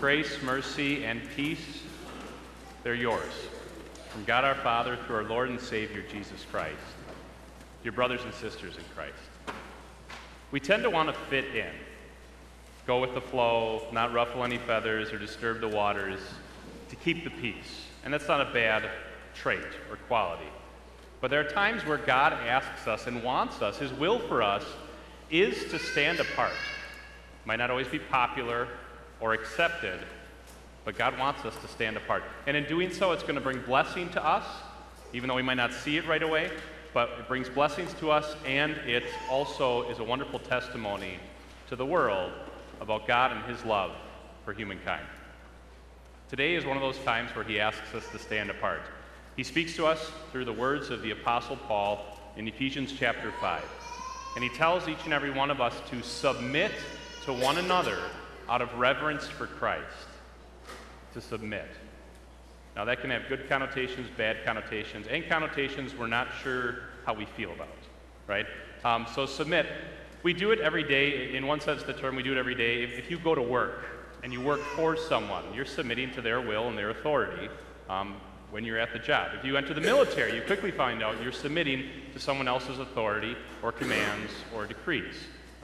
Grace, mercy, and peace, they're yours. From God our Father through our Lord and Savior Jesus Christ. Your brothers and sisters in Christ, we tend to want to fit in, go with the flow, not ruffle any feathers or disturb the waters, to keep the peace. And that's not a bad trait or quality. But there are times where God asks us and wants us, His will for us is to stand apart. Might not always be popular or accepted, but God wants us to stand apart. And in doing so, it's going to bring blessing to us, even though we might not see it right away, but it brings blessings to us, and it also is a wonderful testimony to the world about God and His love for humankind. Today is one of those times where He asks us to stand apart. He speaks to us through the words of the Apostle Paul in Ephesians chapter 5. And he tells each and every one of us to submit to one another out of reverence for Christ. To submit. Now, that can have good connotations, bad connotations, and connotations we're not sure how we feel about, right? Um, so, submit. We do it every day. In one sense the term, we do it every day. If, if you go to work and you work for someone, you're submitting to their will and their authority. Um, when you're at the job. If you enter the military, you quickly find out you're submitting to someone else's authority or commands or decrees.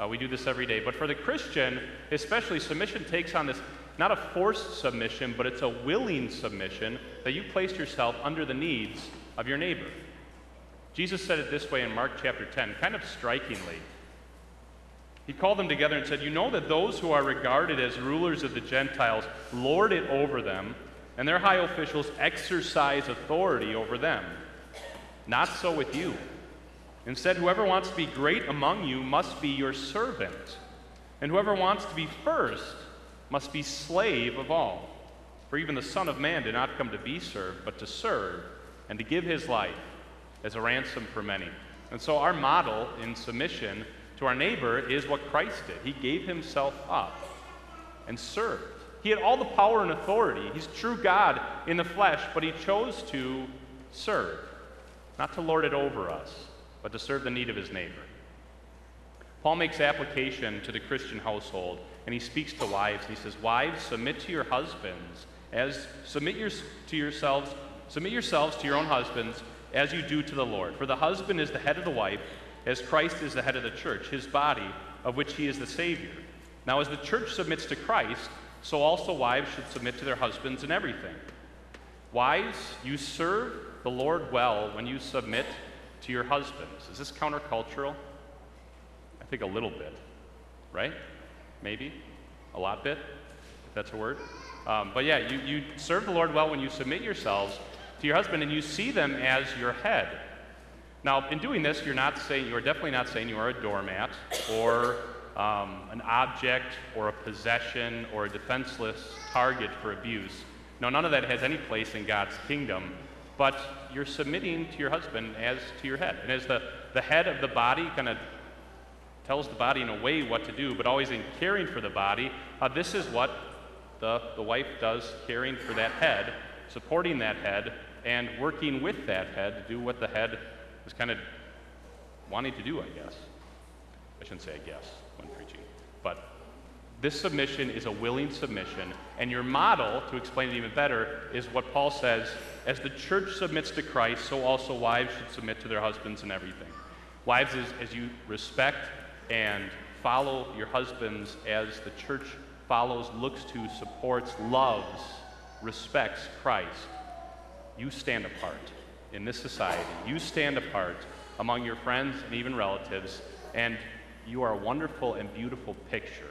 Uh, we do this every day. But for the Christian, especially, submission takes on this not a forced submission, but it's a willing submission that you place yourself under the needs of your neighbor. Jesus said it this way in Mark chapter 10, kind of strikingly. He called them together and said, You know that those who are regarded as rulers of the Gentiles lord it over them and their high officials exercise authority over them. Not so with you. Instead, whoever wants to be great among you must be your servant, and whoever wants to be first must be slave of all. For even the Son of Man did not come to be served, but to serve, and to give his life as a ransom for many. And so, our model in submission to our neighbor is what Christ did. He gave himself up and served. He had all the power and authority. He's true God in the flesh, but he chose to serve, not to lord it over us, but to serve the need of his neighbor. Paul makes application to the Christian household, and he speaks to wives. He says, Wives, submit to your husbands as submit your, to yourselves, submit yourselves to your own husbands as you do to the Lord. For the husband is the head of the wife, as Christ is the head of the church, his body, of which he is the Savior. Now, as the church submits to Christ, so also wives should submit to their husbands in everything. Wives, you serve the Lord well when you submit to your husbands. Is this countercultural? I think a little bit, right? Maybe? A lot bit, if that's a word. Um, but yeah, you, you serve the Lord well when you submit yourselves to your husband and you see them as your head. Now, in doing this, you're not saying, you're definitely not saying you are a doormat or um, an object or a possession or a defenseless target for abuse. No, none of that has any place in God's kingdom, but you're submitting to your husband as to your head. And as the, the head of the body kind of tells the body in a way what to do, but always in caring for the body, uh, this is what the, the wife does caring for that head, supporting that head, and working with that head to do what the head is kind of wanting to do, I guess. I shouldn't say I guess when preaching. But this submission is a willing submission, and your model, to explain it even better, is what Paul says as the church submits to Christ, so also wives should submit to their husbands in everything. Wives, as, as you respect and follow your husbands as the church follows, looks to, supports, loves, respects Christ, you stand apart in this society. You stand apart among your friends and even relatives, and you are a wonderful and beautiful picture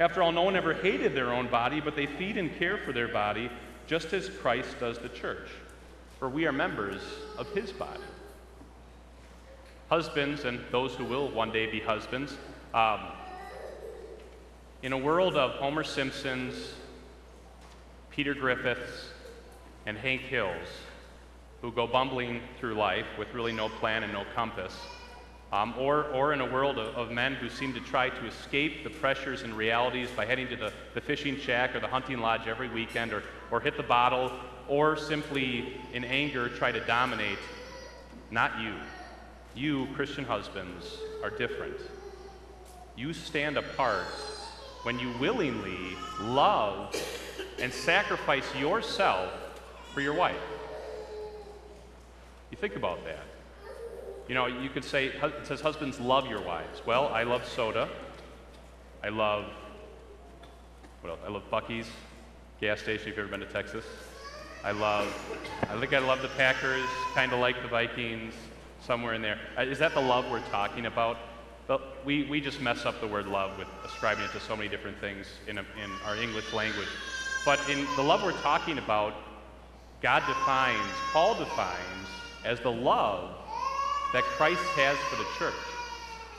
After all, no one ever hated their own body, but they feed and care for their body, just as Christ does the church. For we are members of his body. Husbands, and those who will one day be husbands, um, in a world of Homer Simpsons, Peter Griffiths, and Hank Hills, who go bumbling through life with really no plan and no compass, um, or, or in a world of, of, men who seem to try to escape the pressures and realities by heading to the, the fishing shack or the hunting lodge every weekend, or, or hit the bottle, or simply in anger try to dominate. Not you. You, Christian husbands, are different. You stand apart when you willingly love and sacrifice yourself for your wife. You think about that. You know, you could say, it says, husbands, love your wives. Well, I love soda. I love, what else? I love Buc-ee's gas station if you've ever been to Texas. I love, I think I love the Packers, kind of like the Vikings, somewhere in there. Uh, that the love we're talking about? But we, we just mess up the word love with ascribing it to so many different things in, a, in our English language. But in the love we're talking about, God defines, Paul defines as the love that Christ has for the church.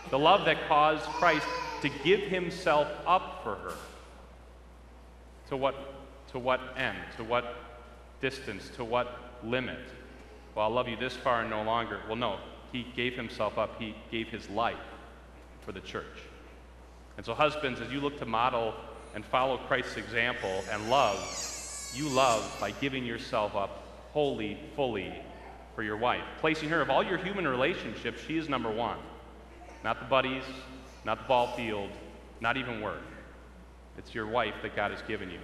The love that caused Christ to give himself up for her. To what, to what end? To what distance? To what limit? Well, I'll love you this far and no longer. Well, no. He gave himself up, he gave his life for the church. And so, husbands, as you look to model and follow Christ's example and love, you love by giving yourself up wholly, fully for your wife, placing her of all your human relationships, she is number one. Not the buddies, not the ball field, not even work. It's your wife that God has given you.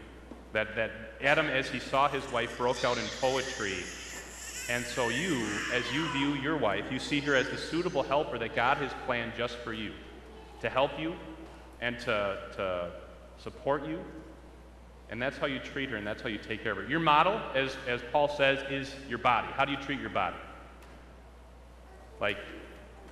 That, that Adam, as he saw his wife, broke out in poetry. And so you, as you view your wife, you see her as the suitable helper that God has planned just for you to help you and to, to support you. And that's how you treat her, and that's how you take care of her. Your model, as, as Paul says, is your body. How do you treat your body? Like,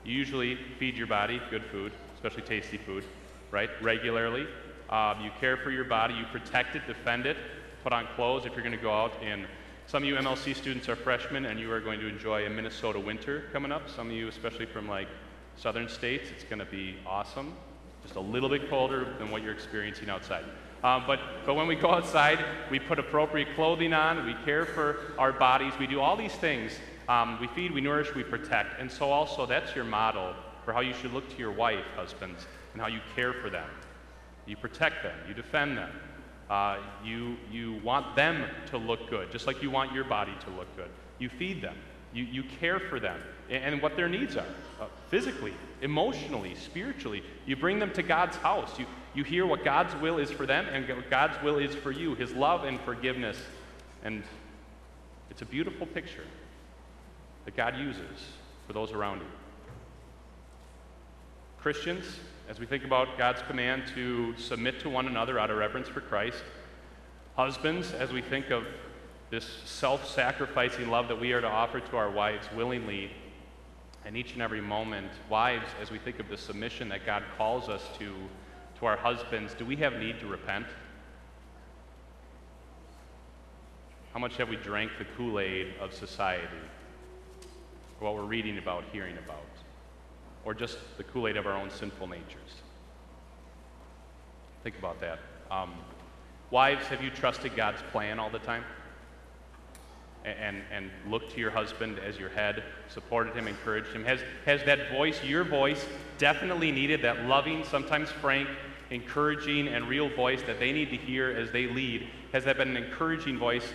you usually feed your body good food, especially tasty food, right? Regularly. Um, you care for your body, you protect it, defend it, put on clothes if you're going to go out. And some of you MLC students are freshmen, and you are going to enjoy a Minnesota winter coming up. Some of you, especially from like southern states, it's going to be awesome. Just a little bit colder than what you're experiencing outside. Um, but, but when we go outside, we put appropriate clothing on, we care for our bodies, we do all these things. Um, we feed, we nourish, we protect. And so, also, that's your model for how you should look to your wife, husbands, and how you care for them. You protect them, you defend them. Uh, you, you want them to look good, just like you want your body to look good. You feed them, you, you care for them and what their needs are uh, physically, emotionally, spiritually. You bring them to God's house. You, you hear what God's will is for them and what God's will is for you, His love and forgiveness. And it's a beautiful picture that God uses for those around you. Christians, as we think about God's command to submit to one another out of reverence for Christ, husbands, as we think of this self sacrificing love that we are to offer to our wives willingly and each and every moment. Wives, as we think of the submission that God calls us to, to our husbands, do we have need to repent? How much have we drank the Kool Aid of society? What we're reading about, hearing about? Or just the Kool Aid of our own sinful natures? Think about that. Um, wives, have you trusted God's plan all the time? And, and looked to your husband as your head, supported him, encouraged him? Has, has that voice, your voice, definitely needed that loving, sometimes frank, encouraging, and real voice that they need to hear as they lead? Has that been an encouraging voice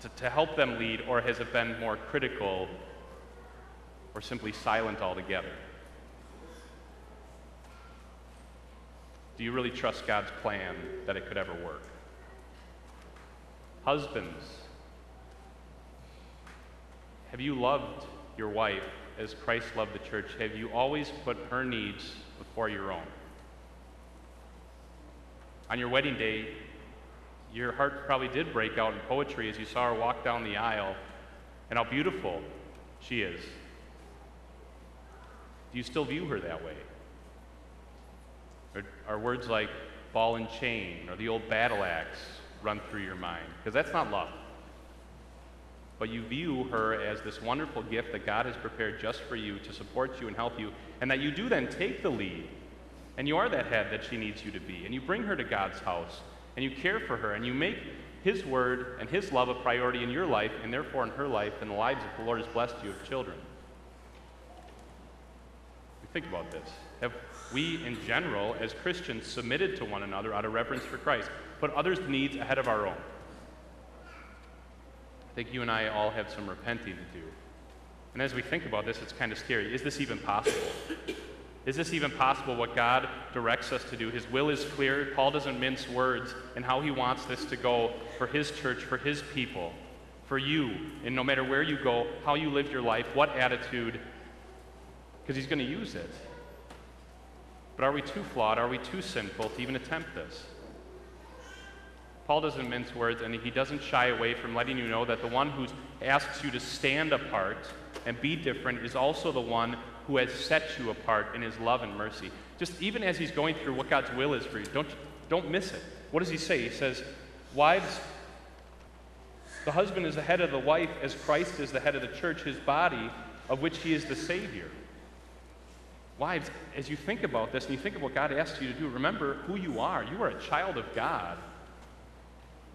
to, to help them lead, or has it been more critical or simply silent altogether? Do you really trust God's plan that it could ever work? Husbands, have you loved your wife as Christ loved the church? Have you always put her needs before your own? On your wedding day, your heart probably did break out in poetry as you saw her walk down the aisle and how beautiful she is. Do you still view her that way? Or are words like ball and chain or the old battle axe run through your mind? Because that's not love but you view her as this wonderful gift that God has prepared just for you to support you and help you, and that you do then take the lead, and you are that head that she needs you to be, and you bring her to God's house, and you care for her, and you make His word and His love a priority in your life, and therefore in her life, and the lives that the Lord has blessed you of children. Think about this. Have we, in general, as Christians, submitted to one another out of reverence for Christ, put others' needs ahead of our own? Think you and I all have some repenting to do. And as we think about this, it's kind of scary. Is this even possible? Is this even possible what God directs us to do? His will is clear. Paul doesn't mince words in how he wants this to go for his church, for his people, for you, and no matter where you go, how you live your life, what attitude, because he's going to use it. But are we too flawed? Are we too sinful to even attempt this? Paul doesn't mince words, and he doesn't shy away from letting you know that the one who asks you to stand apart and be different is also the one who has set you apart in his love and mercy. Just even as he's going through what God's will is for you, don't, don't miss it. What does he say? He says, Wives, the husband is the head of the wife as Christ is the head of the church, his body, of which he is the Savior. Wives, as you think about this and you think of what God asks you to do, remember who you are. You are a child of God.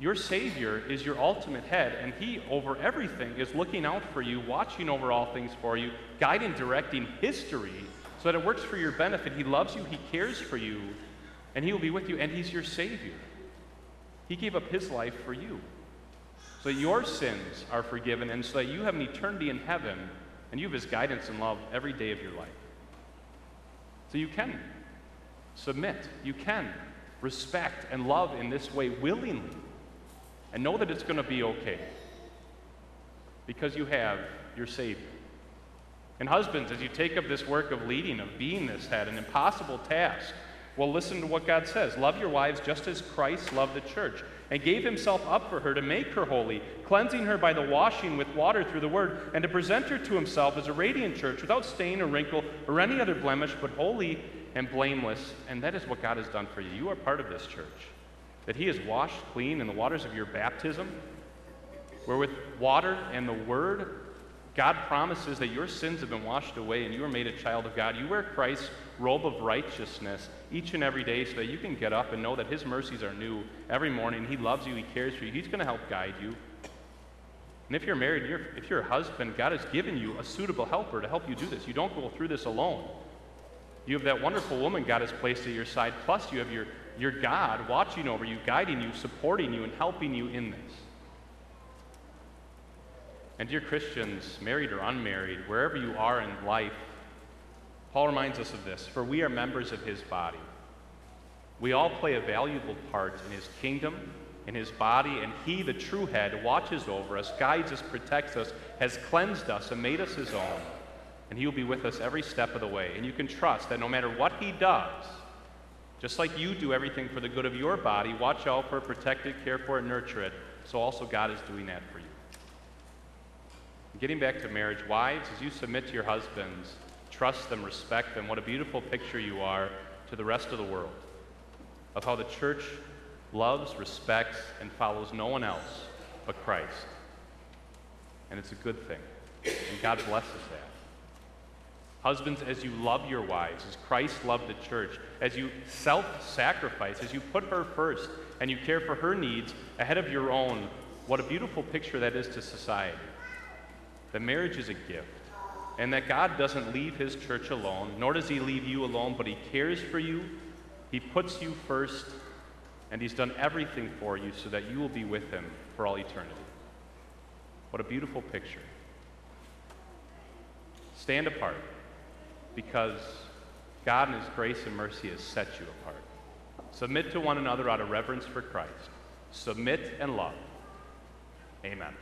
Your Savior is your ultimate head, and He, over everything, is looking out for you, watching over all things for you, guiding, directing history so that it works for your benefit. He loves you, He cares for you, and He will be with you, and He's your Savior. He gave up His life for you so that your sins are forgiven, and so that you have an eternity in heaven, and you have His guidance and love every day of your life. So you can submit, you can respect and love in this way willingly and know that it's going to be okay because you have your Savior. And husbands, as you take up this work of leading, of being this head, an impossible task, well, listen to what God says. Love your wives just as Christ loved the church and gave himself up for her to make her holy, cleansing her by the washing with water through the word, and to present her to himself as a radiant church without stain or wrinkle or any other blemish, but holy and blameless. And that is what God has done for you. You are part of this church that he has washed clean in the waters of your baptism, where with water and the word, God promises that your sins have been washed away and you are made a child of God. You wear Christ's robe of righteousness each and every day so that you can get up and know that his mercies are new every morning. He loves you, he cares for you, he's going to help guide you. And if you're married, you're, if you're a husband, God has given you a suitable helper to help you do this. You don't go through this alone. You have that wonderful woman God has placed at your side, plus you have your your God watching over you, guiding you, supporting you, and helping you in this. And dear Christians, married or unmarried, wherever you are in life, Paul reminds us of this for we are members of his body. We all play a valuable part in his kingdom, in his body, and he, the true head, watches over us, guides us, protects us, has cleansed us, and made us his own. And he will be with us every step of the way. And you can trust that no matter what he does, just like you do everything for the good of your body, watch out for it, protect it, care for it, nurture it, so also God is doing that for you. Getting back to marriage, wives, as you submit to your husbands, trust them, respect them, what a beautiful picture you are to the rest of the world of how the church loves, respects, and follows no one else but Christ. And it's a good thing. And God blesses that. Husbands, as you love your wives, as Christ loved the church, as you self sacrifice, as you put her first and you care for her needs ahead of your own, what a beautiful picture that is to society. That marriage is a gift, and that God doesn't leave his church alone, nor does he leave you alone, but he cares for you, he puts you first, and he's done everything for you so that you will be with him for all eternity. What a beautiful picture. Stand apart because God in His grace and mercy has set you apart. Submit to one another out of reverence for Christ. Submit and love. Amen.